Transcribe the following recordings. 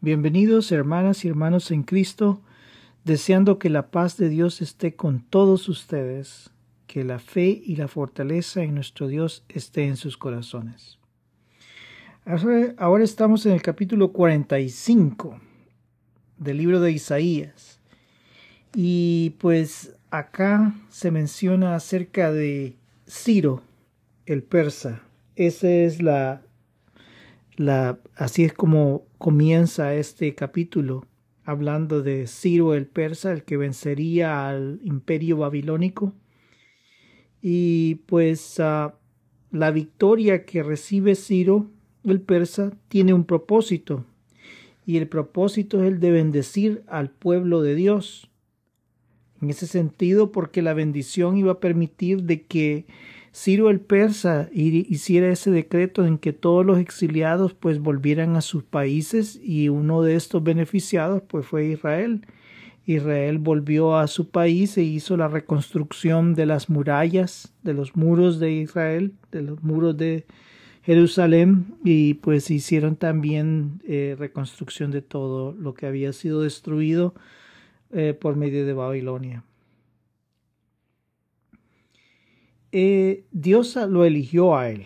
Bienvenidos hermanas y hermanos en Cristo, deseando que la paz de Dios esté con todos ustedes, que la fe y la fortaleza en nuestro Dios esté en sus corazones. Ahora estamos en el capítulo 45 del libro de Isaías. Y pues acá se menciona acerca de Ciro, el persa. Esa es la, así es como comienza este capítulo, hablando de Ciro el persa, el que vencería al imperio babilónico. Y pues ah, la victoria que recibe Ciro el persa tiene un propósito, y el propósito es el de bendecir al pueblo de Dios. En ese sentido, porque la bendición iba a permitir de que Ciro el persa hiciera ese decreto en que todos los exiliados pues volvieran a sus países y uno de estos beneficiados pues fue Israel. Israel volvió a su país e hizo la reconstrucción de las murallas, de los muros de Israel, de los muros de Jerusalén y pues hicieron también eh, reconstrucción de todo lo que había sido destruido eh, por medio de Babilonia. Eh, Dios lo eligió a él,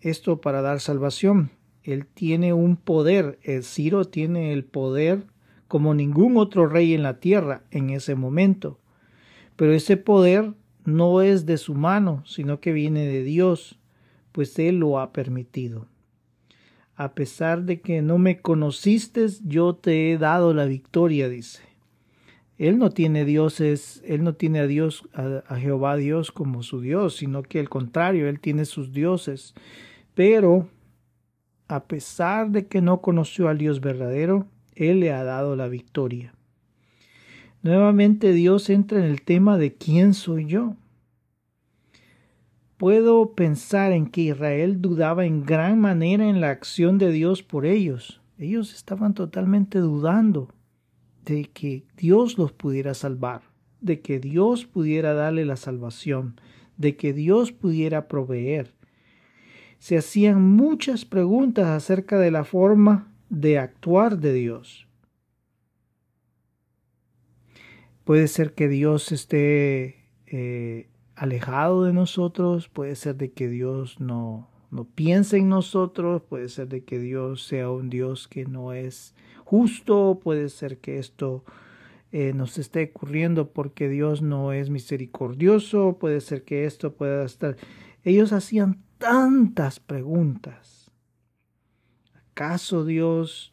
esto para dar salvación. Él tiene un poder, el Ciro tiene el poder como ningún otro rey en la tierra en ese momento. Pero ese poder no es de su mano, sino que viene de Dios, pues Él lo ha permitido. A pesar de que no me conociste, yo te he dado la victoria, dice. Él no tiene dioses, él no tiene a Dios, a, Jehová Dios como su Dios, sino que al contrario, él tiene sus dioses. Pero, a pesar de que no conoció al Dios verdadero, él le ha dado la victoria. Nuevamente Dios entra en el tema de quién soy yo. Puedo pensar en que Israel dudaba en gran manera en la acción de Dios por ellos. Ellos estaban totalmente dudando de que Dios los pudiera salvar, de que Dios pudiera darle la salvación, de que Dios pudiera proveer. Se hacían muchas preguntas acerca de la forma de actuar de Dios. Puede ser que Dios esté eh, alejado de nosotros, puede ser de que Dios no, no piense en nosotros, puede ser de que Dios sea un Dios que no es justo, puede ser que esto eh, nos esté ocurriendo porque Dios no es misericordioso, puede ser que esto pueda estar... Ellos hacían tantas preguntas. ¿Acaso Dios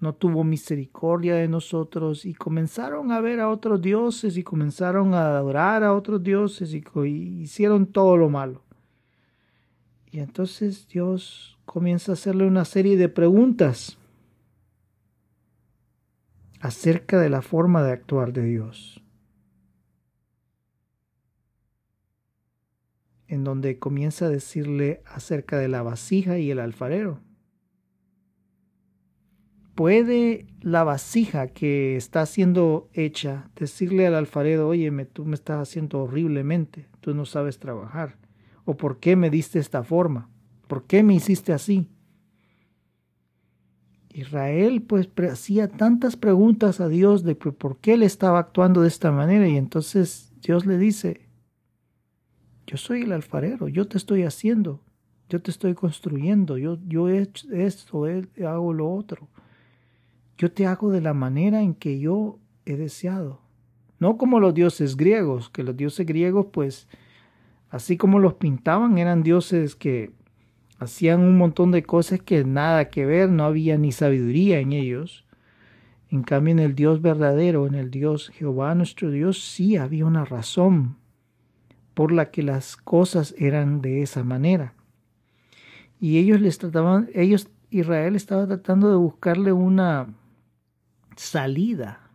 no tuvo misericordia de nosotros? Y comenzaron a ver a otros dioses y comenzaron a adorar a otros dioses y hicieron todo lo malo. Y entonces Dios comienza a hacerle una serie de preguntas acerca de la forma de actuar de Dios, en donde comienza a decirle acerca de la vasija y el alfarero. ¿Puede la vasija que está siendo hecha decirle al alfarero, óyeme, tú me estás haciendo horriblemente, tú no sabes trabajar? ¿O por qué me diste esta forma? ¿Por qué me hiciste así? Israel pues hacía tantas preguntas a Dios de por qué él estaba actuando de esta manera y entonces Dios le dice, yo soy el alfarero, yo te estoy haciendo, yo te estoy construyendo, yo, yo he hecho esto, hago lo otro. Yo te hago de la manera en que yo he deseado. No como los dioses griegos, que los dioses griegos pues así como los pintaban eran dioses que hacían un montón de cosas que nada que ver, no había ni sabiduría en ellos. En cambio, en el Dios verdadero, en el Dios Jehová nuestro Dios, sí había una razón por la que las cosas eran de esa manera. Y ellos les trataban, ellos, Israel estaba tratando de buscarle una salida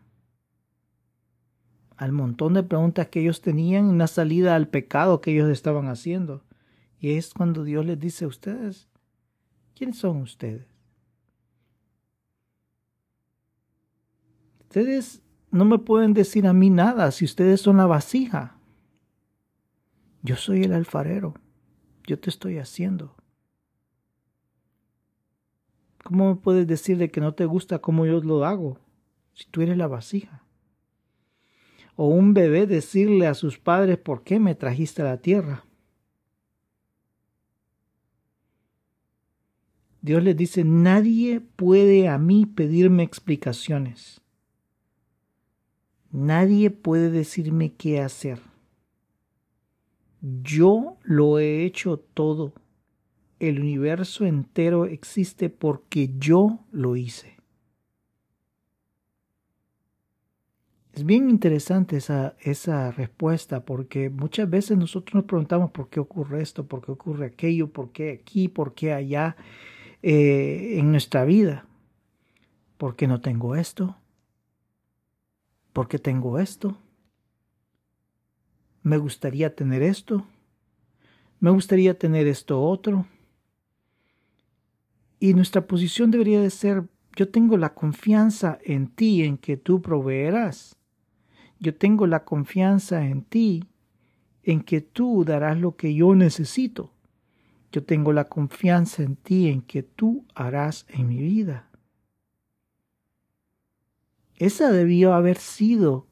al montón de preguntas que ellos tenían, una salida al pecado que ellos estaban haciendo. Y es cuando Dios les dice a ustedes, ¿quiénes son ustedes? Ustedes no me pueden decir a mí nada si ustedes son la vasija. Yo soy el alfarero. Yo te estoy haciendo. ¿Cómo puedes decirle que no te gusta cómo yo lo hago si tú eres la vasija? O un bebé decirle a sus padres, ¿por qué me trajiste a la tierra? Dios les dice, nadie puede a mí pedirme explicaciones. Nadie puede decirme qué hacer. Yo lo he hecho todo. El universo entero existe porque yo lo hice. Es bien interesante esa, esa respuesta porque muchas veces nosotros nos preguntamos por qué ocurre esto, por qué ocurre aquello, por qué aquí, por qué allá eh, en nuestra vida. ¿Por qué no tengo esto? ¿Por qué tengo esto? Me gustaría tener esto. Me gustaría tener esto otro. Y nuestra posición debería de ser, yo tengo la confianza en ti, en que tú proveerás. Yo tengo la confianza en ti, en que tú darás lo que yo necesito. Yo tengo la confianza en ti, en que tú harás en mi vida. Esa debió haber sido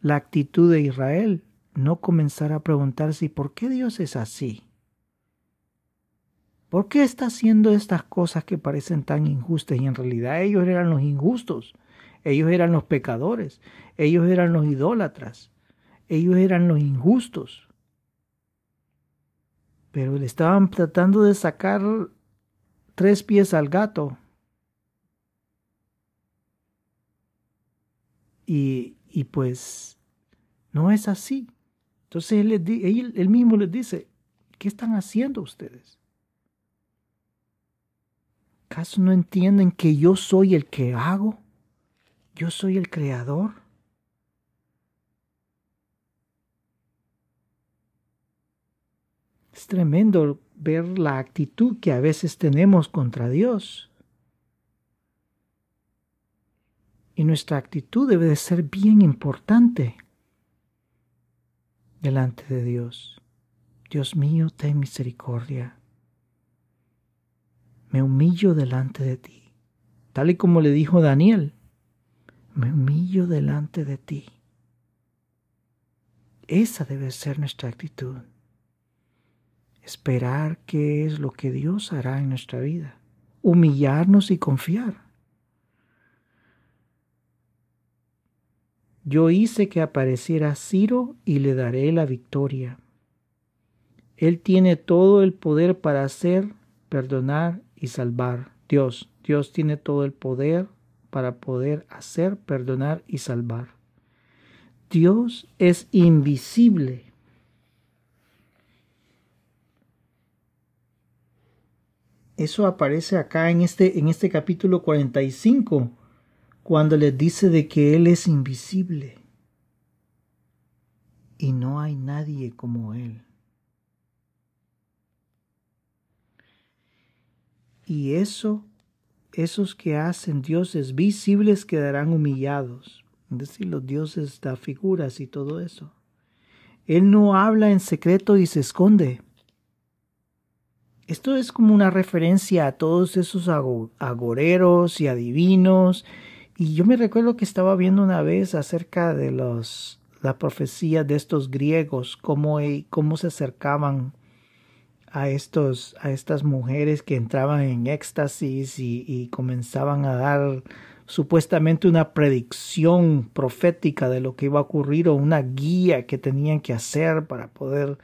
la actitud de Israel, no comenzar a preguntarse por qué Dios es así. ¿Por qué está haciendo estas cosas que parecen tan injustas y en realidad ellos eran los injustos? Ellos eran los pecadores, ellos eran los idólatras, ellos eran los injustos pero le estaban tratando de sacar tres pies al gato. Y, y pues no es así. Entonces él, él, mismo les dice, ¿qué están haciendo ustedes? ¿Acaso no entienden que yo soy el que hago? Yo soy el creador. Es tremendo ver la actitud que a veces tenemos contra Dios. Y nuestra actitud debe de ser bien importante delante de Dios. Dios mío, ten misericordia. Me humillo delante de ti, tal y como le dijo Daniel. Me humillo delante de ti. Esa debe ser nuestra actitud esperar qué es lo que Dios hará en nuestra vida, humillarnos y confiar. Yo hice que apareciera Ciro y le daré la victoria. Él tiene todo el poder para hacer, perdonar y salvar. Dios, Dios tiene todo el poder para poder hacer, perdonar y salvar. Dios es invisible Eso aparece acá en este, en este capítulo 45, cuando les dice de que Él es invisible y no hay nadie como Él. Y eso, esos que hacen dioses visibles quedarán humillados. Es decir, los dioses da figuras y todo eso. Él no habla en secreto y se esconde. Esto es como una referencia a todos esos agoreros y adivinos. Y yo me recuerdo que estaba viendo una vez acerca de los, la profecía de estos griegos, cómo, cómo se acercaban a, estos, a estas mujeres que entraban en éxtasis y, comenzaban a dar supuestamente una predicción profética de lo que iba a ocurrir o una guía que tenían que hacer para poder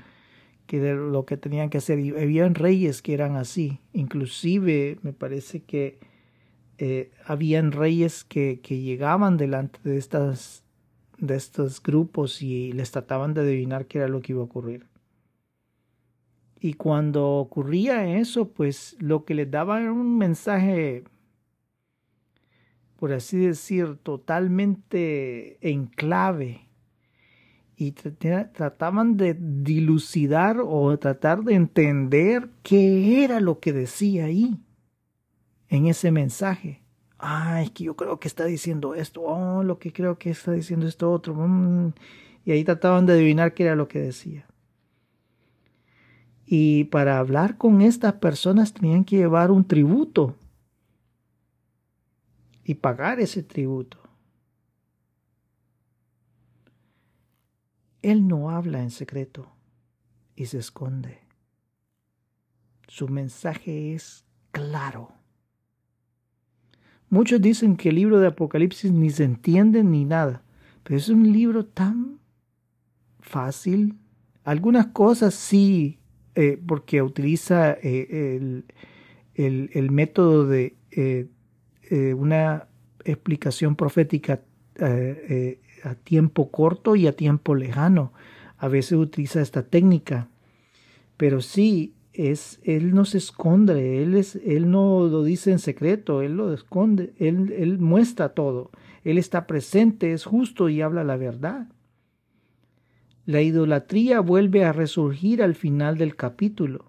que lo que tenían que hacer. Y habían reyes que eran así. Inclusive me parece que eh, habían reyes que, que, llegaban delante de, estas, de estos grupos y les trataban de adivinar qué era lo que iba a ocurrir. Y cuando ocurría eso, pues lo que les daba era un mensaje, por así decir, totalmente en clave y trataban de dilucidar o tratar de entender qué era lo que decía ahí en ese mensaje. Es que yo creo que está diciendo esto, oh, lo que creo que está diciendo esto otro. Mm. Y ahí trataban de adivinar qué era lo que decía. Y para hablar con estas personas tenían que llevar un tributo. y pagar ese tributo. Él no habla en secreto y se esconde. Su mensaje es claro. Muchos dicen que el libro de Apocalipsis ni se entiende ni nada, pero es un libro tan fácil. Algunas cosas sí, eh, porque utiliza eh, el, método de eh, una explicación profética a tiempo corto y a tiempo lejano. A veces utiliza esta técnica, pero sí es él no se esconde, él es él no lo dice en secreto, él lo esconde, él, él muestra todo. Él está presente, es justo y habla la verdad. La idolatría vuelve a resurgir al final del capítulo.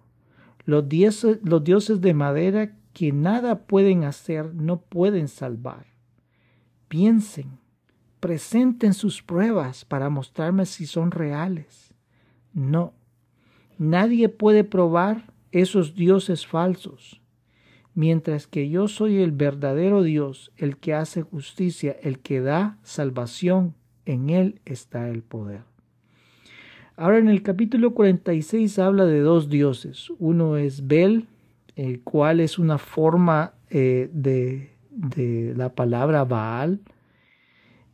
Los dioses, de madera que nada pueden hacer no pueden salvar. Piensen, presenten sus pruebas para mostrarme si son reales. No, nadie puede probar esos dioses falsos, mientras que yo soy el verdadero Dios, el que hace justicia, el que da salvación, en él está el poder. Ahora en el capítulo 46 habla de dos dioses. Uno es Bel, el cual es una forma eh, de, la palabra Baal,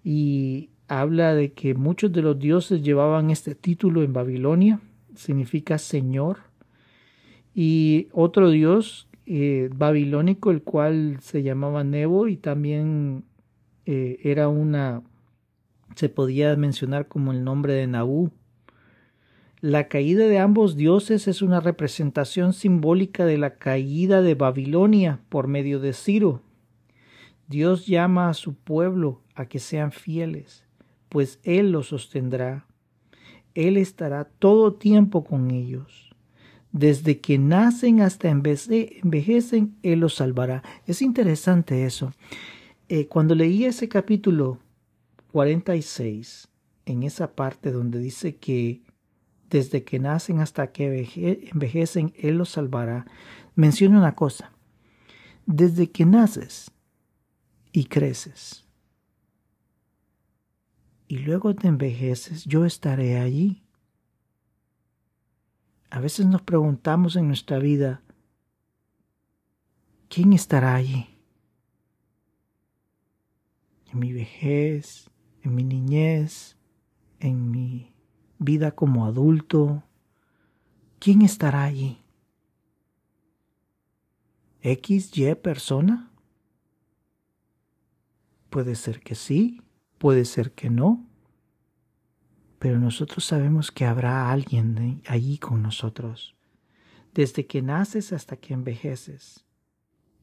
y habla de que muchos de los dioses llevaban este título en Babilonia, significa Señor, y otro dios eh, babilónico, el cual se llamaba Nebo y también eh, era una, se podía mencionar como el nombre de Nabú. La caída de ambos dioses es una representación simbólica de la caída de Babilonia por medio de Ciro. Dios llama a su pueblo a que sean fieles, pues Él los sostendrá. Él estará todo tiempo con ellos. Desde que nacen hasta envejecen, Él los salvará. Es interesante eso. Eh, cuando leí ese capítulo 46, en esa parte donde dice que desde que nacen hasta que envejecen, Él los salvará, menciona una cosa. Desde que naces y creces, y luego te envejeces, yo estaré allí. A veces nos preguntamos en nuestra vida, ¿quién estará allí? En mi vejez, en mi niñez, en mi vida como adulto, ¿quién estará allí? ¿X, Y persona? Puede ser que sí, Puede ser que no, pero nosotros sabemos que habrá alguien allí con nosotros. Desde que naces hasta que envejeces,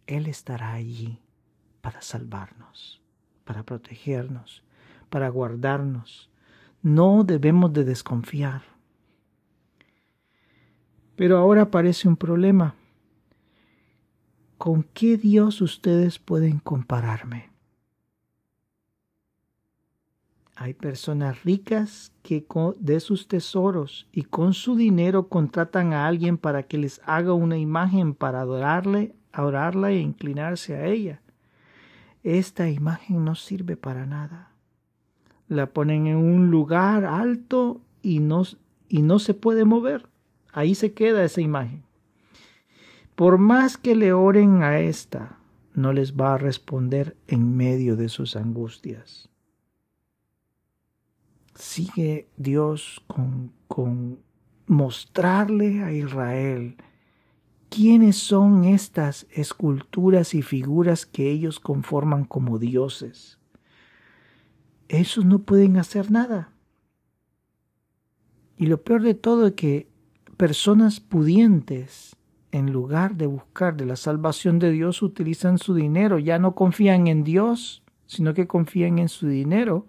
Él estará allí para salvarnos, para protegernos, para guardarnos. No debemos de desconfiar. Pero ahora aparece un problema. ¿Con qué Dios ustedes pueden compararme? Hay personas ricas que de sus tesoros y con su dinero contratan a alguien para que les haga una imagen para adorarle, adorarla e inclinarse a ella. Esta imagen no sirve para nada. La ponen en un lugar alto y no, y no se puede mover. Ahí se queda esa imagen. Por más que le oren a esta, no les va a responder en medio de sus angustias sigue Dios con, con mostrarle a Israel quiénes son estas esculturas y figuras que ellos conforman como dioses. Esos no pueden hacer nada. Y lo peor de todo es que personas pudientes, en lugar de buscar de la salvación de Dios, utilizan su dinero, ya no confían en Dios, sino que confían en su dinero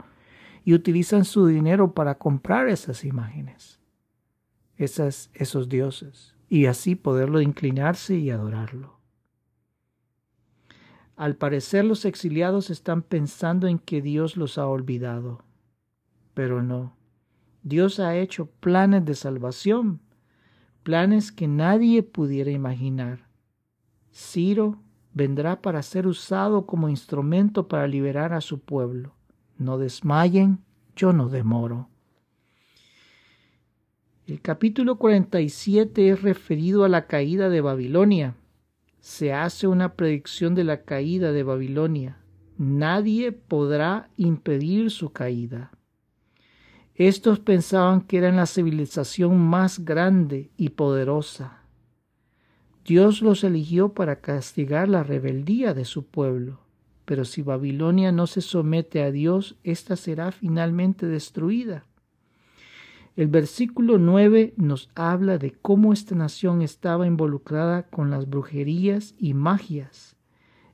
y utilizan su dinero para comprar esas imágenes, esos dioses, y así poderlo inclinarse y adorarlo. Al parecer los exiliados están pensando en que Dios los ha olvidado, pero no. Dios ha hecho planes de salvación, planes que nadie pudiera imaginar. Ciro vendrá para ser usado como instrumento para liberar a su pueblo. No desmayen, yo no demoro. El capítulo 47 es referido a la caída de Babilonia. Se hace una predicción de la caída de Babilonia. Nadie podrá impedir su caída. Estos pensaban que eran la civilización más grande y poderosa. Dios los eligió para castigar la rebeldía de su pueblo. Pero si Babilonia no se somete a Dios, ésta será finalmente destruida. El versículo 9 nos habla de cómo esta nación estaba involucrada con las brujerías y magias.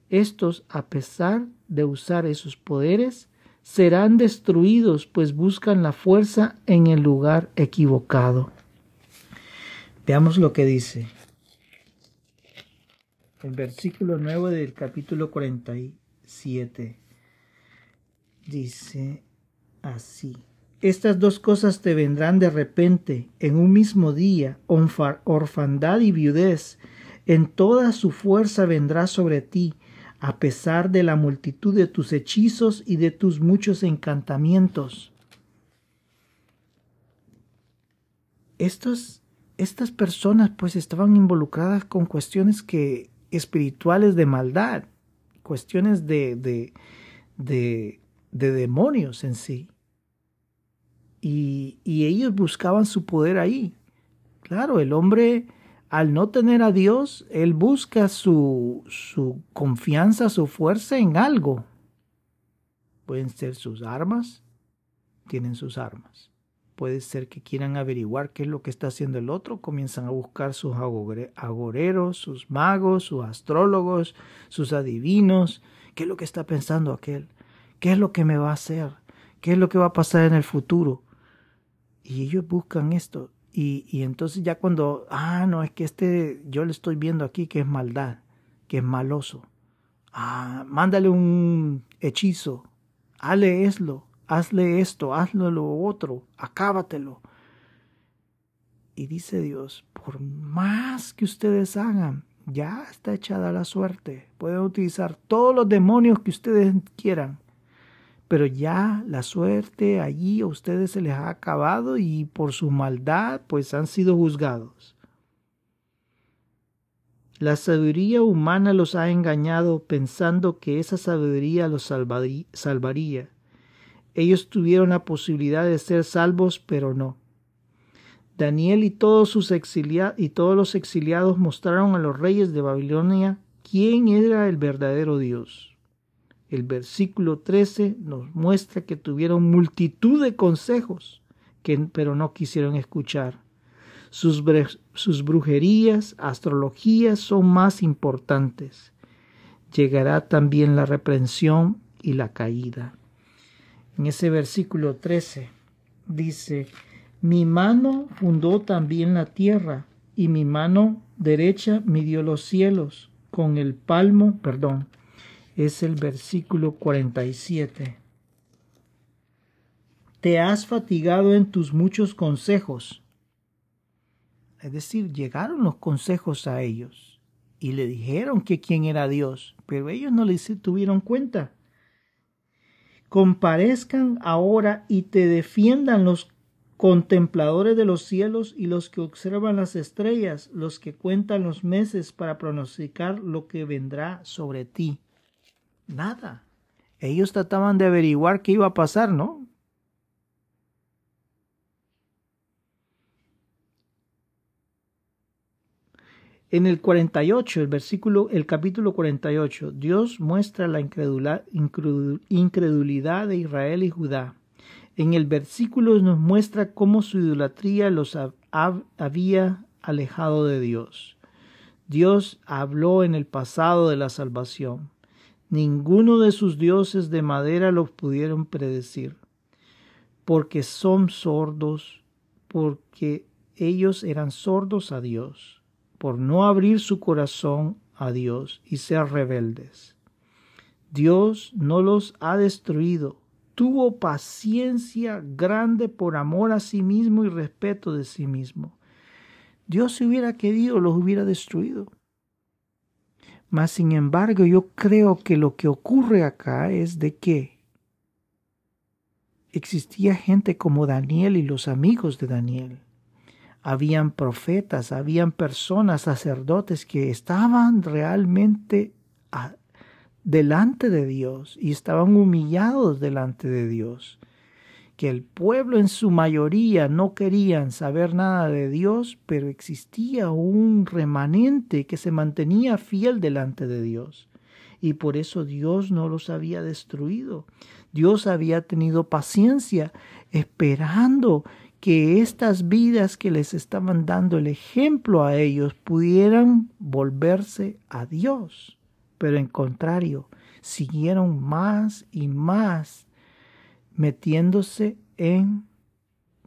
Estos, a pesar de usar esos poderes, serán destruidos, pues buscan la fuerza en el lugar equivocado. Veamos lo que dice. El versículo 9 del capítulo 47 dice así. Estas dos cosas te vendrán de repente, en un mismo día, orfandad y viudez, en toda su fuerza vendrá sobre ti, a pesar de la multitud de tus hechizos y de tus muchos encantamientos. Estas personas pues estaban involucradas con cuestiones que espirituales de maldad, cuestiones de, de, de demonios en sí y, ellos buscaban su poder ahí. Claro, el hombre al no tener a Dios, él busca su, su confianza, su fuerza en algo. Pueden ser sus armas, tienen sus armas. Puede ser que quieran averiguar qué es lo que está haciendo el otro, comienzan a buscar sus agoreros, sus magos, sus astrólogos, sus adivinos, qué es lo que está pensando aquel, qué es lo que me va a hacer, qué es lo que va a pasar en el futuro. Y ellos buscan esto. Y, y entonces ya cuando, ah, no, es que este, yo le estoy viendo aquí que es maldad, que es maloso. Ah, mándale un hechizo, hazle esto, hazle esto, hazle lo otro, acábatelo. Y dice Dios, por más que ustedes hagan, ya está echada la suerte. Pueden utilizar todos los demonios que ustedes quieran pero ya la suerte allí a ustedes se les ha acabado y por su maldad pues han sido juzgados. La sabiduría humana los ha engañado pensando que esa sabiduría los salvaría. Ellos tuvieron la posibilidad de ser salvos, pero no. Daniel y todos, sus y todos los exiliados mostraron a los reyes de Babilonia quién era el verdadero Dios. El versículo 13 nos muestra que tuvieron multitud de consejos, que, pero no quisieron escuchar. Sus, sus brujerías, astrologías son más importantes. Llegará también la reprensión y la caída. En ese versículo 13 dice, mi mano fundó también la tierra y mi mano derecha midió los cielos con el palmo, perdón, es el versículo 47. Te has fatigado en tus muchos consejos. Es decir, llegaron los consejos a ellos y le dijeron que quién era Dios, pero ellos no le tuvieron cuenta. Comparezcan ahora y te defiendan los contempladores de los cielos y los que observan las estrellas, los que cuentan los meses para pronosticar lo que vendrá sobre ti. Nada. Ellos trataban de averiguar qué iba a pasar, ¿no? En el 48, el versículo, el capítulo 48, Dios muestra la incredulidad de Israel y Judá. En el versículo nos muestra cómo su idolatría los había alejado de Dios. Dios habló en el pasado de la salvación. Ninguno de sus dioses de madera los pudieron predecir, porque son sordos, porque ellos eran sordos a Dios, por no abrir su corazón a Dios y ser rebeldes. Dios no los ha destruido, tuvo paciencia grande por amor a sí mismo y respeto de sí mismo. Dios si hubiera querido los hubiera destruido Mas sin embargo, yo creo que lo que ocurre acá es de que existía gente como Daniel y los amigos de Daniel. Habían profetas, habían personas, sacerdotes que estaban realmente delante de Dios y estaban humillados delante de Dios. Que el pueblo en su mayoría no querían saber nada de Dios, pero existía un remanente que se mantenía fiel delante de Dios. Y por eso Dios no los había destruido. Dios había tenido paciencia esperando que estas vidas que les estaban dando el ejemplo a ellos pudieran volverse a Dios pero en contrario, siguieron más y más metiéndose en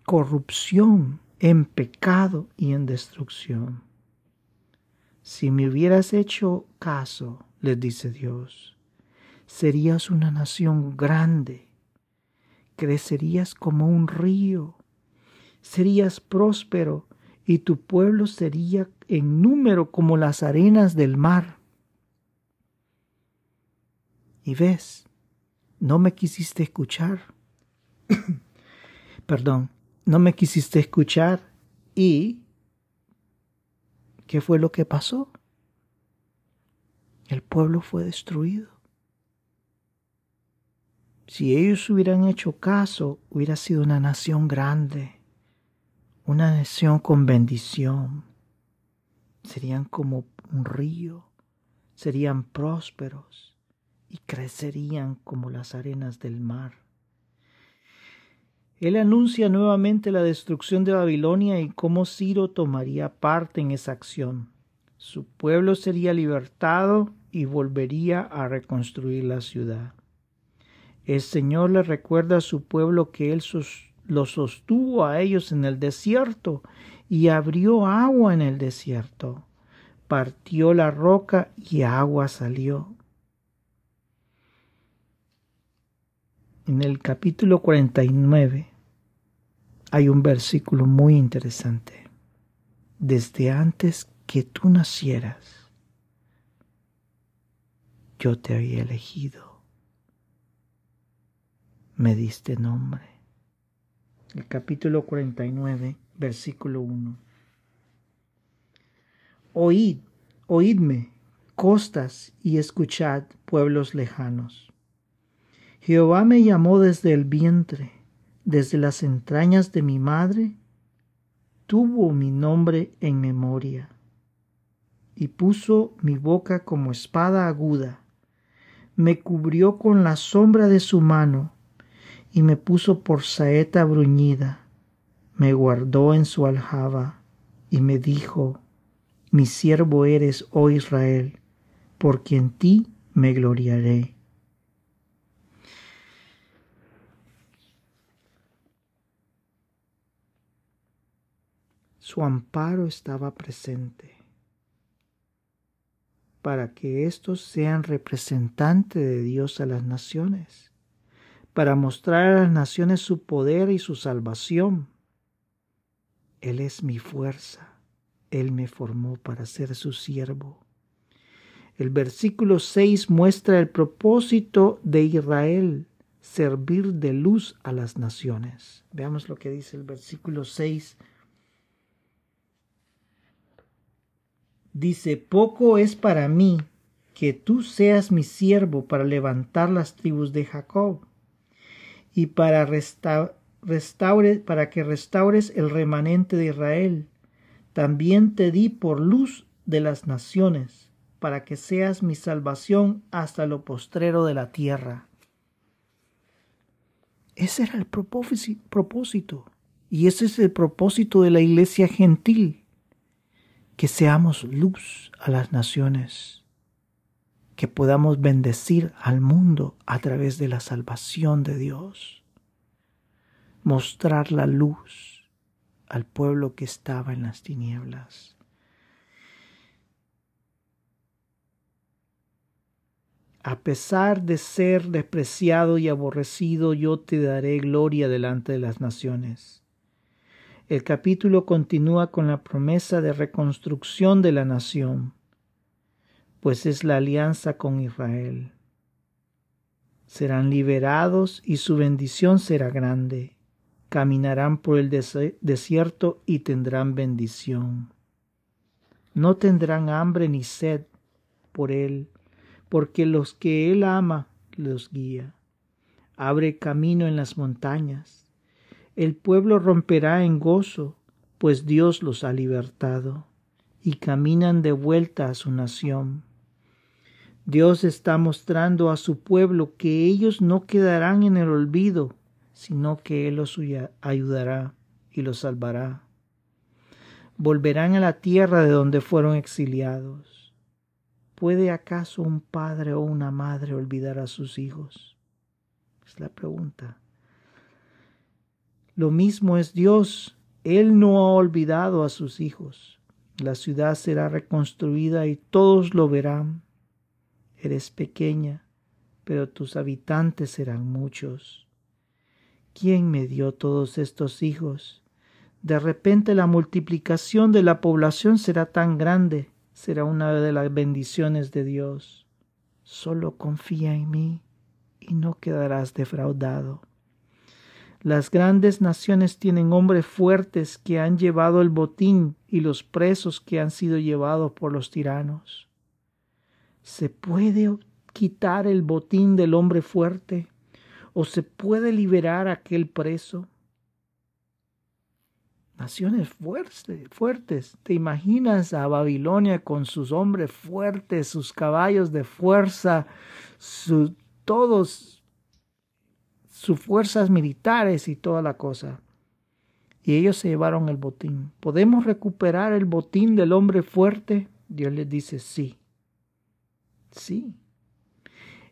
corrupción, en pecado y en destrucción. Si me hubieras hecho caso, les dice Dios, serías una nación grande, crecerías como un río, serías próspero y tu pueblo sería en número como las arenas del mar. Y ves, no me quisiste escuchar. Perdón, no me quisiste escuchar. ¿Y qué fue lo que pasó? El pueblo fue destruido. Si ellos hubieran hecho caso, hubiera sido una nación grande, una nación con bendición. Serían como un río, serían prósperos y crecerían como las arenas del mar. Él anuncia nuevamente la destrucción de Babilonia y cómo Ciro tomaría parte en esa acción. Su pueblo sería libertado y volvería a reconstruir la ciudad. El Señor le recuerda a su pueblo que Él lo sostuvo a ellos en el desierto y abrió agua en el desierto. Partió la roca y agua salió. En el capítulo 49 hay un versículo muy interesante. Desde antes que tú nacieras, yo te había elegido. Me diste nombre. El capítulo 49, versículo 1. Oíd, oídme, costas, y escuchad, pueblos lejanos Jehová me llamó desde el vientre, desde las entrañas de mi madre, tuvo mi nombre en memoria, y puso mi boca como espada aguda, me cubrió con la sombra de su mano, y me puso por saeta bruñida, me guardó en su aljaba, y me dijo, mi siervo eres, oh Israel, porque en ti me gloriaré. Su amparo estaba presente para que éstos sean representantes de Dios a las naciones, para mostrar a las naciones su poder y su salvación. Él es mi fuerza, Él me formó para ser su siervo. El versículo 6 muestra el propósito de Israel, servir de luz a las naciones. Veamos lo que dice el versículo 6 Dice, poco es para mí que tú seas mi siervo para levantar las tribus de Jacob y para, restaure, para que restaures el remanente de Israel. También te di por luz de las naciones, para que seas mi salvación hasta lo postrero de la tierra. Ese era el propósito, y ese es el propósito de la iglesia gentil que seamos luz a las naciones, que podamos bendecir al mundo a través de la salvación de Dios, mostrar la luz al pueblo que estaba en las tinieblas. A pesar de ser despreciado y aborrecido, yo te daré gloria delante de las naciones el capítulo continúa con la promesa de reconstrucción de la nación. pues es la alianza con Israel. Serán liberados y su bendición será grande. Caminarán por el desierto y tendrán bendición. No tendrán hambre ni sed por él, porque los que él ama los guía. Abre camino en las montañas. El pueblo romperá en gozo, pues Dios los ha libertado, y caminan de vuelta a su nación. Dios está mostrando a su pueblo que ellos no quedarán en el olvido, sino que Él los ayudará y los salvará. Volverán a la tierra de donde fueron exiliados. ¿Puede acaso un padre o una madre olvidar a sus hijos? Es la pregunta. Lo mismo es Dios. Él no ha olvidado a sus hijos. La ciudad será reconstruida y todos lo verán Eres pequeña, pero tus habitantes serán muchos. ¿Quién me dio todos estos hijos? De repente la multiplicación de la población será tan grande, será una de las bendiciones de Dios. Solo confía en mí y no quedarás defraudado. Las grandes naciones tienen hombres fuertes que han llevado el botín y los presos que han sido llevados por los tiranos. ¿Se puede quitar el botín del hombre fuerte? ¿O se puede liberar aquel preso? Naciones fuertes, fuertes. ¿Te imaginas a Babilonia con sus hombres fuertes, sus caballos de fuerza, su, todos sus fuerzas militares y toda la cosa? Y ellos se llevaron el botín. ¿Podemos recuperar el botín del hombre fuerte? Dios les dice sí. Sí.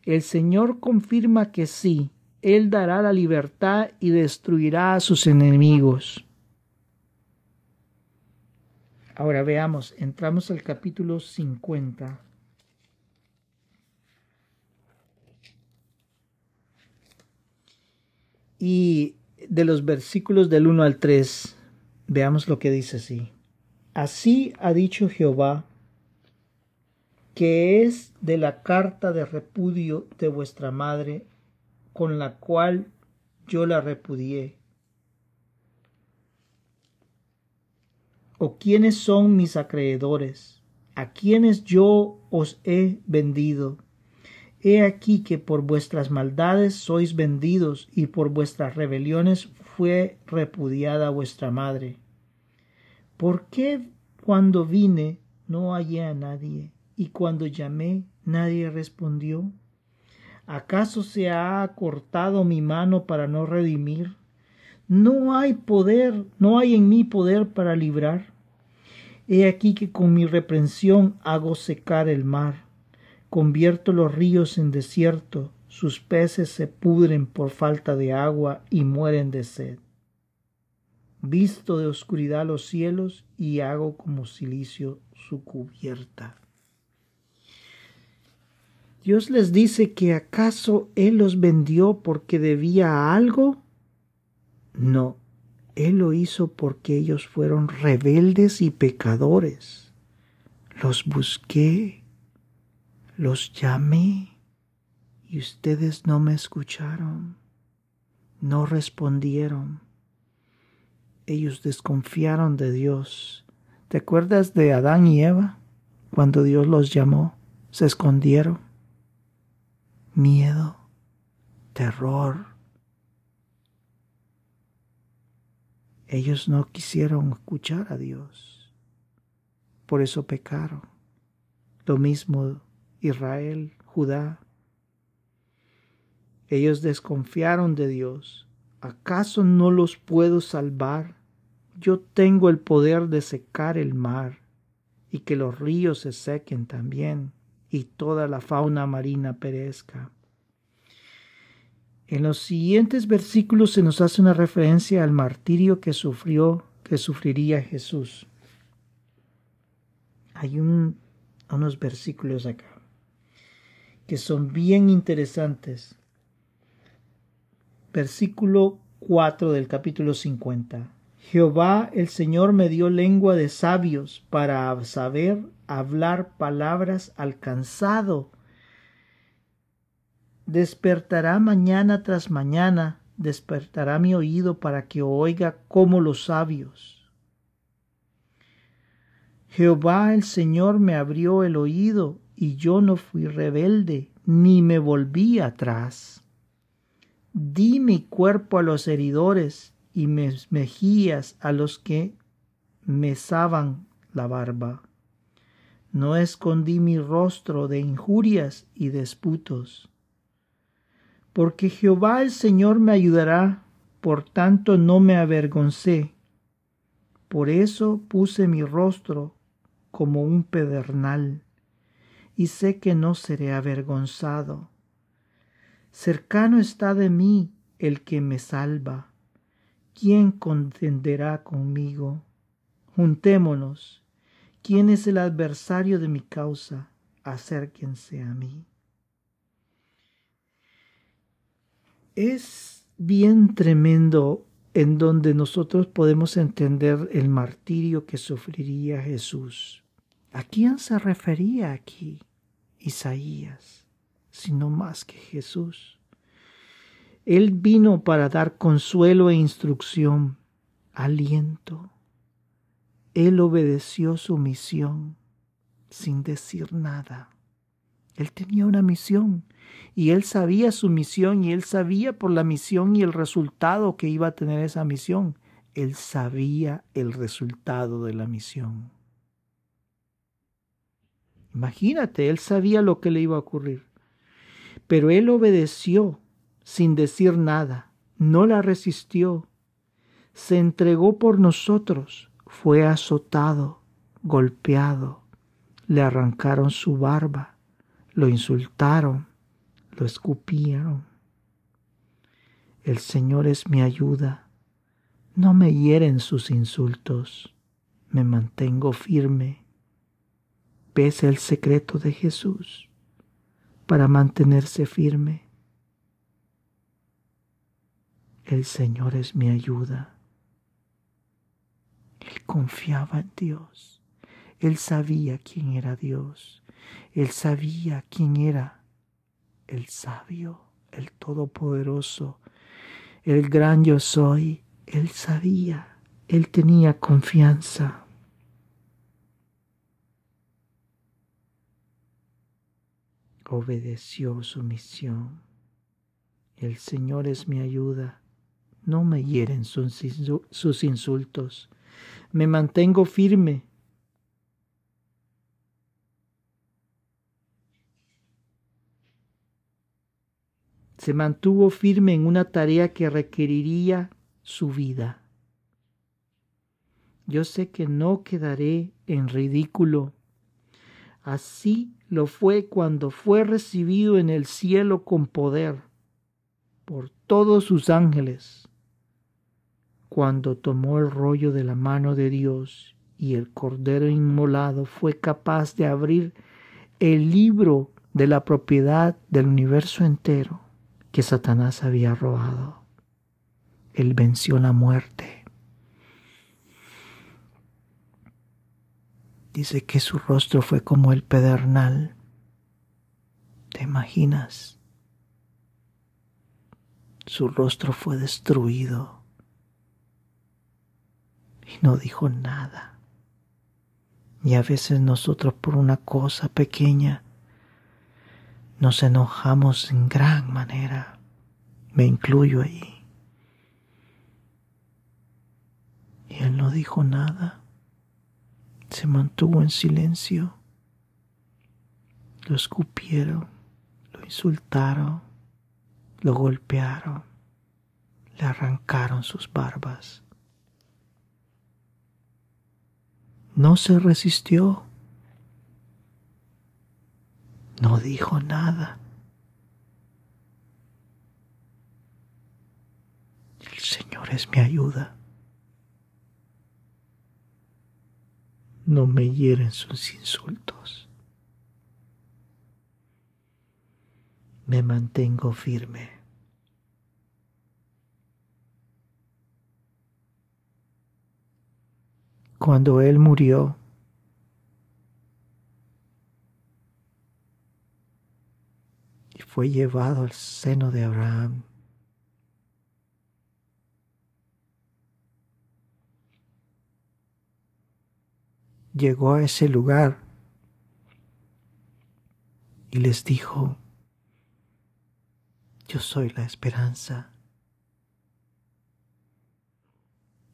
El Señor confirma que sí, Él dará la libertad y destruirá a sus enemigos. Ahora veamos, entramos al capítulo 50. Y de los versículos del 1 al 3, veamos lo que dice así. Así ha dicho Jehová, que es de la carta de repudio de vuestra madre, con la cual yo la repudié. ¿O quiénes son mis acreedores? ¿A quienes yo os he vendido? He aquí que por vuestras maldades sois vendidos y por vuestras rebeliones fue repudiada vuestra madre. ¿Por qué cuando vine no hallé a nadie? y cuando llamé nadie respondió. ¿Acaso se ha cortado mi mano para no redimir? No hay poder, no hay en mí poder para librar. He aquí que con mi reprensión hago secar el mar, convierto los ríos en desierto, sus peces se pudren por falta de agua y mueren de sed. Visto de oscuridad los cielos y hago como silicio su cubierta. Dios les dice que acaso Él los vendió porque debía algo. No, Él lo hizo porque ellos fueron rebeldes y pecadores. Los busqué, los llamé y ustedes no me escucharon, no respondieron. Ellos desconfiaron de Dios. ¿Te acuerdas de Adán y Eva? Cuando Dios los llamó, se escondieron miedo, terror. Ellos no quisieron escuchar a Dios, por eso pecaron. Lo mismo Israel, Judá. Ellos desconfiaron de Dios. ¿Acaso no los puedo salvar? Yo tengo el poder de secar el mar y que los ríos se sequen también y toda la fauna marina perezca. En los siguientes versículos se nos hace una referencia al martirio que sufrió, que sufriría Jesús. Hay unos versículos acá que son bien interesantes. Versículo 4 del capítulo 50. Jehová el Señor me dio lengua de sabios para saber hablar palabras al cansado. Despertará mañana tras mañana, despertará mi oído para que oiga como los sabios. Jehová el Señor me abrió el oído y yo no fui rebelde, ni me volví atrás. Di mi cuerpo a los heridores y mis mejillas a los que mesaban la barba. No escondí mi rostro de injurias y disputos. Porque Jehová el Señor me ayudará, por tanto no me avergoncé. Por eso puse mi rostro como un pedernal, y sé que no seré avergonzado. Cercano está de mí el que me salva. ¿Quién contenderá conmigo? Juntémonos. ¿Quién es el adversario de mi causa? Acérquense a mí. Es bien tremendo en donde nosotros podemos entender el martirio que sufriría Jesús. ¿A quién se refería aquí Isaías, sino más que Jesús? Él vino para dar consuelo e instrucción, aliento. Él obedeció su misión sin decir nada. Él tenía una misión y él sabía su misión y él sabía por la misión y el resultado que iba a tener esa misión. Él sabía el resultado de la misión. Imagínate, él sabía lo que le iba a ocurrir. Pero él obedeció sin decir nada, no la resistió, se entregó por nosotros, fue azotado, golpeado, le arrancaron su barba, lo insultaron, lo escupieron. El Señor es mi ayuda, no me hieren sus insultos, me mantengo firme. Pese el secreto de Jesús para mantenerse firme. El Señor es mi ayuda. Él confiaba en Dios. Él sabía quién era Dios. Él sabía quién era el sabio, el todopoderoso, el gran yo soy. Él sabía, él tenía confianza. Obedeció su misión. El Señor es mi ayuda no me hieren sus, insultos. Me mantengo firme. Se mantuvo firme en una tarea que requeriría su vida. Yo sé que no quedaré en ridículo. Así lo fue cuando fue recibido en el cielo con poder por todos sus ángeles cuando tomó el rollo de la mano de Dios y el cordero inmolado fue capaz de abrir el libro de la propiedad del universo entero que Satanás había robado. Él venció la muerte. Dice que su rostro fue como el pedernal. ¿Te imaginas? Su rostro fue destruido y no dijo nada. Y a veces nosotros por una cosa pequeña nos enojamos en gran manera. Me incluyo ahí. Y él no dijo nada. Se mantuvo en silencio. Lo escupieron, lo insultaron, lo golpearon, le arrancaron sus barbas. no se resistió, no dijo nada. El Señor es mi ayuda. No me hieren sus insultos. Me mantengo firme. cuando él murió, y fue llevado al seno de Abraham, llegó a ese lugar y les dijo, yo soy la esperanza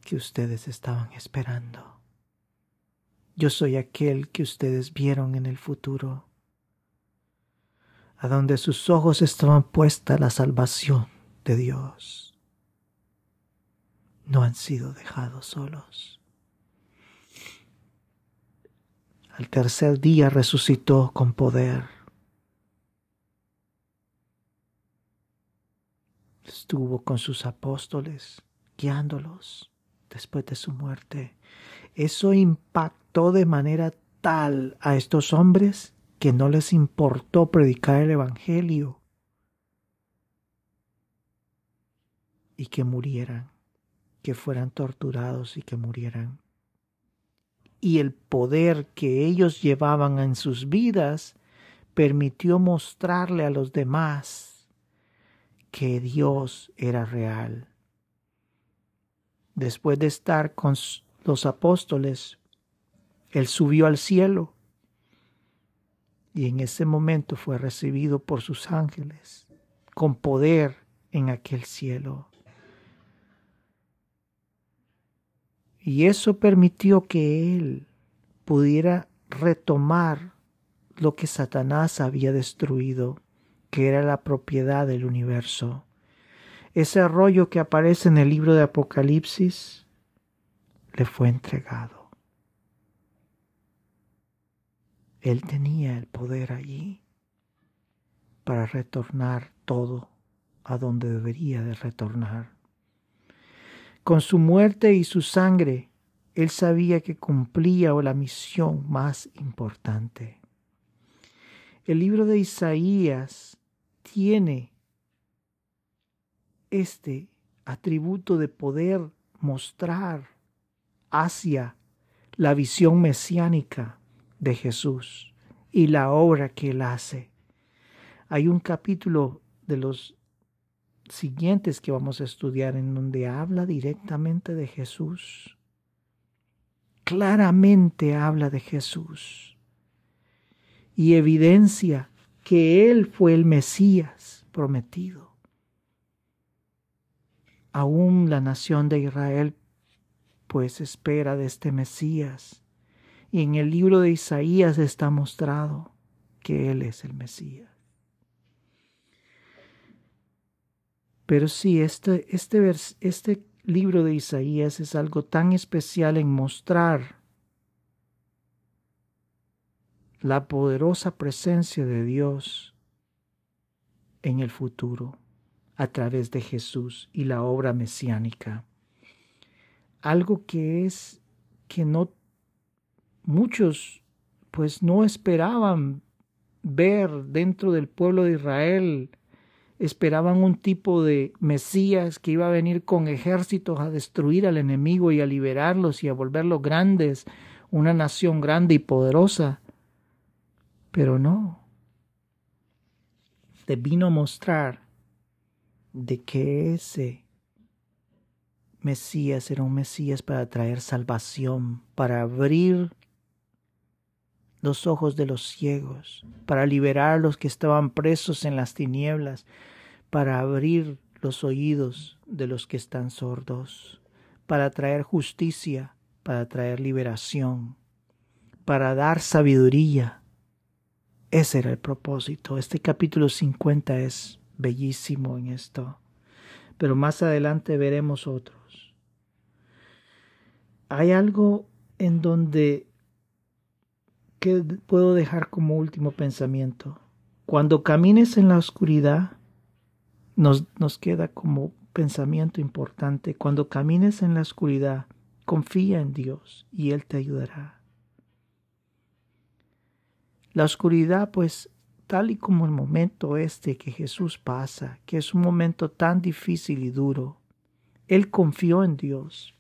que ustedes estaban esperando. Yo soy aquel que ustedes vieron en el futuro, a donde sus ojos estaban puesta la salvación de Dios. No han sido dejados solos. Al tercer día resucitó con poder. Estuvo con sus apóstoles, guiándolos después de su muerte. Eso impactó de manera tal a estos hombres que no les importó predicar el Evangelio y que murieran, que fueran torturados y que murieran y el poder que ellos llevaban en sus vidas permitió mostrarle a los demás que Dios era real. Después de estar con los apóstoles, Él subió al cielo y en ese momento fue recibido por sus ángeles con poder en aquel cielo. Y eso permitió que él pudiera retomar lo que Satanás había destruido, que era la propiedad del universo. Ese rollo que aparece en el libro de Apocalipsis le fue entregado. Él tenía el poder allí para retornar todo a donde debería de retornar. Con su muerte y su sangre, él sabía que cumplía la misión más importante. El libro de Isaías tiene este atributo de poder mostrar hacia la visión mesiánica de Jesús y la obra que él hace. Hay un capítulo de los siguientes que vamos a estudiar en donde habla directamente de Jesús. Claramente habla de Jesús y evidencia que Él fue el Mesías prometido. Aún la nación de Israel pues espera de este Mesías y en el libro de Isaías está mostrado que Él es el Mesías. Pero sí, este, este, este libro de Isaías es algo tan especial en mostrar la poderosa presencia de Dios en el futuro a través de Jesús y la obra mesiánica. Algo que es que no muchos pues no esperaban ver dentro del pueblo de Israel esperaban un tipo de Mesías que iba a venir con ejércitos a destruir al enemigo y a liberarlos y a volverlos grandes, una nación grande y poderosa. Pero no. Te vino a mostrar de que ese Mesías era un Mesías para traer salvación, para abrir los ojos de los ciegos, para liberar a los que estaban presos en las tinieblas, para abrir los oídos de los que están sordos, para traer justicia, para traer liberación, para dar sabiduría. Ese era el propósito. Este capítulo 50 es bellísimo en esto, pero más adelante veremos otros. Hay algo en donde que puedo dejar como último pensamiento. Cuando camines en la oscuridad, nos, nos queda como pensamiento importante. Cuando camines en la oscuridad, confía en Dios y Él te ayudará. La oscuridad, pues, tal y como el momento este que Jesús pasa, que es un momento tan difícil y duro, Él confió en Dios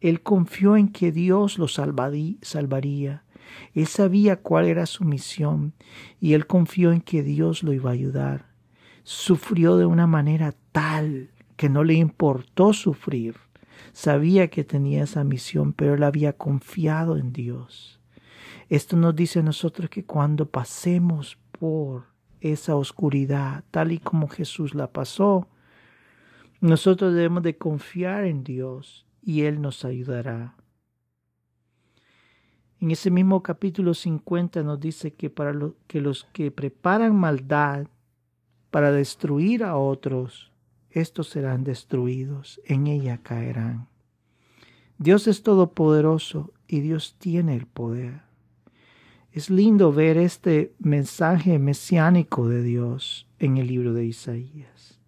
Él confió en que Dios lo salvaría. Él sabía cuál era su misión y él confió en que Dios lo iba a ayudar. Sufrió de una manera tal que no le importó sufrir. Sabía que tenía esa misión, pero él había confiado en Dios. Esto nos dice a nosotros que cuando pasemos por esa oscuridad, tal y como Jesús la pasó, nosotros debemos de confiar en Dios y Él nos ayudará. En ese mismo capítulo 50 nos dice que para los que preparan maldad para destruir a otros, estos serán destruidos, en ella caerán. Dios es todopoderoso y Dios tiene el poder. Es lindo ver este mensaje mesiánico de Dios en el libro de Isaías.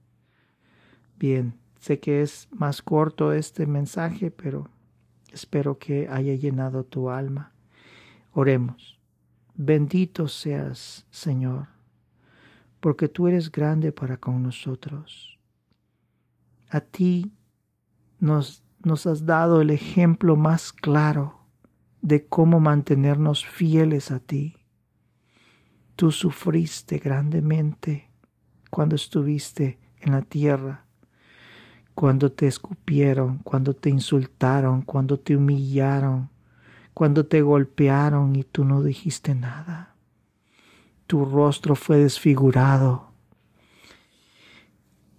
Bien, sé que es más corto este mensaje, pero espero que haya llenado tu alma. Oremos. Bendito seas, Señor, porque tú eres grande para con nosotros. A ti nos, nos has dado el ejemplo más claro de cómo mantenernos fieles a ti. Tú sufriste grandemente cuando estuviste en la tierra, cuando te escupieron, cuando te insultaron, cuando te humillaron, cuando te golpearon y tú no dijiste nada. Tu rostro fue desfigurado.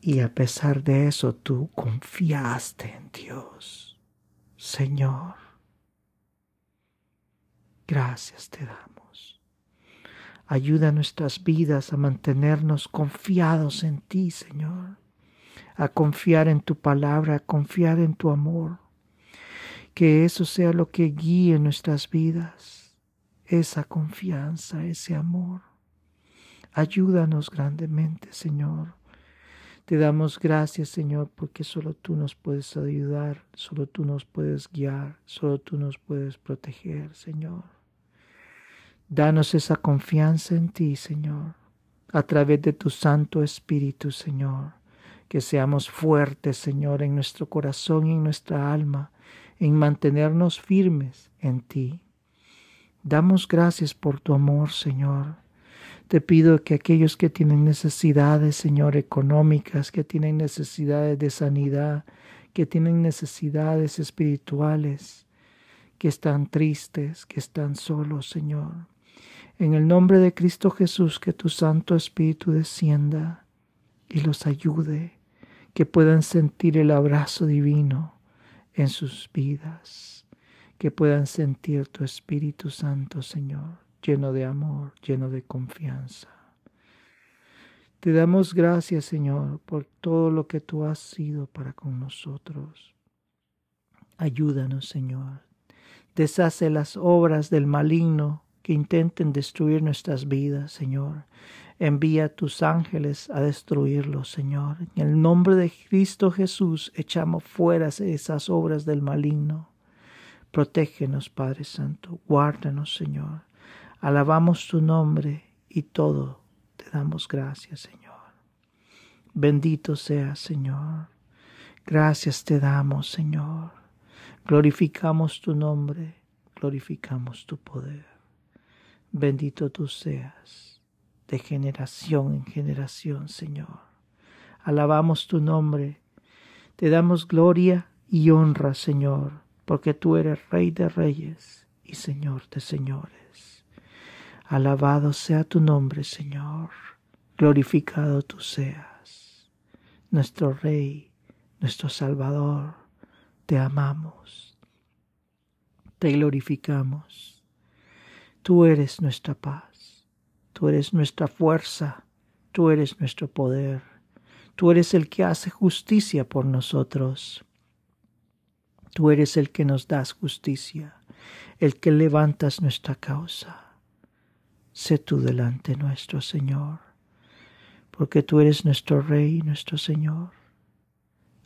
Y a pesar de eso tú confiaste en Dios. Señor, Gracias te damos. Ayuda a nuestras vidas a mantenernos confiados en ti, Señor, a confiar en tu palabra, a confiar en tu amor. Que eso sea lo que guíe nuestras vidas, esa confianza, ese amor. Ayúdanos grandemente, Señor. Te damos gracias, Señor, porque solo tú nos puedes ayudar, solo tú nos puedes guiar, solo tú nos puedes proteger, Señor. Danos esa confianza en ti, Señor, a través de tu Santo Espíritu, Señor. Que seamos fuertes, Señor, en nuestro corazón y en nuestra alma, en mantenernos firmes en ti. Damos gracias por tu amor, Señor. Te pido que aquellos que tienen necesidades, Señor, económicas, que tienen necesidades de sanidad, que tienen necesidades espirituales, que están tristes, que están solos, Señor, en el nombre de Cristo Jesús, que tu Santo Espíritu descienda y los ayude, que puedan sentir el abrazo divino en sus vidas, que puedan sentir tu Espíritu Santo, Señor, lleno de amor, lleno de confianza. Te damos gracias, Señor, por todo lo que tú has sido para con nosotros. Ayúdanos, Señor. Deshace las obras del maligno que intenten destruir nuestras vidas, Señor. Envía tus ángeles a destruirlos, Señor. En el nombre de Cristo Jesús echamos fuera esas obras del maligno. Protégenos, Padre Santo. Guárdanos, Señor. Alabamos tu nombre y todo te damos gracias, Señor. Bendito seas, Señor. Gracias te damos, Señor. Glorificamos tu nombre, glorificamos tu poder. Bendito tú seas de generación en generación, Señor. Alabamos tu nombre. Te damos gloria y honra, Señor, porque tú eres Rey de reyes y Señor de señores. Alabado sea tu nombre, Señor. Glorificado tú seas. Nuestro Rey, nuestro Salvador, te amamos. Te glorificamos Tú eres nuestra paz, tú eres nuestra fuerza, tú eres nuestro poder, tú eres el que hace justicia por nosotros. Tú eres el que nos das justicia, el que levantas nuestra causa. Sé tú delante nuestro, Señor, porque tú eres nuestro Rey nuestro Señor.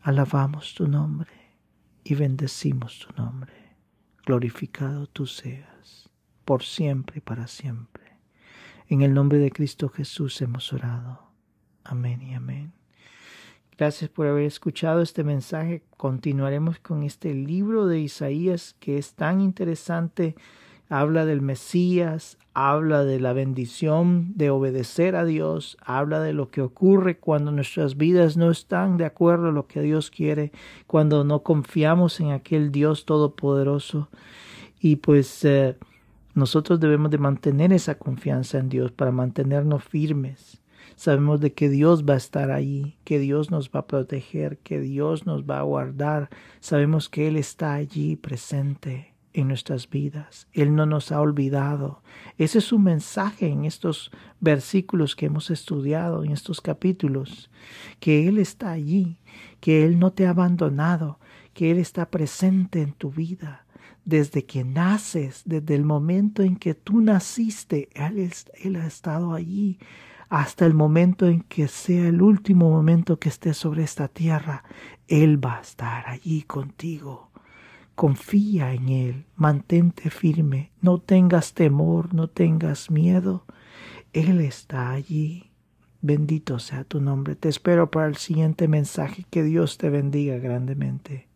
Alabamos tu nombre y bendecimos tu nombre. Glorificado tú seas por siempre y para siempre. En el nombre de Cristo Jesús hemos orado. Amén y amén. Gracias por haber escuchado este mensaje. Continuaremos con este libro de Isaías que es tan interesante. Habla del Mesías, habla de la bendición de obedecer a Dios, habla de lo que ocurre cuando nuestras vidas no están de acuerdo a lo que Dios quiere, cuando no confiamos en aquel Dios todopoderoso. Y pues eh, nosotros debemos de mantener esa confianza en Dios para mantenernos firmes. Sabemos de que Dios va a estar allí, que Dios nos va a proteger, que Dios nos va a guardar. Sabemos que Él está allí presente en nuestras vidas. Él no nos ha olvidado. Ese es su mensaje en estos versículos que hemos estudiado, en estos capítulos, que Él está allí, que Él no te ha abandonado, que Él está presente en tu vida desde que naces, desde el momento en que tú naciste, Él, ha estado allí hasta el momento en que sea el último momento que estés sobre esta tierra. Él va a estar allí contigo. Confía en Él, mantente firme, no tengas temor, no tengas miedo. Él está allí. Bendito sea tu nombre. Te espero para el siguiente mensaje. Que Dios te bendiga grandemente.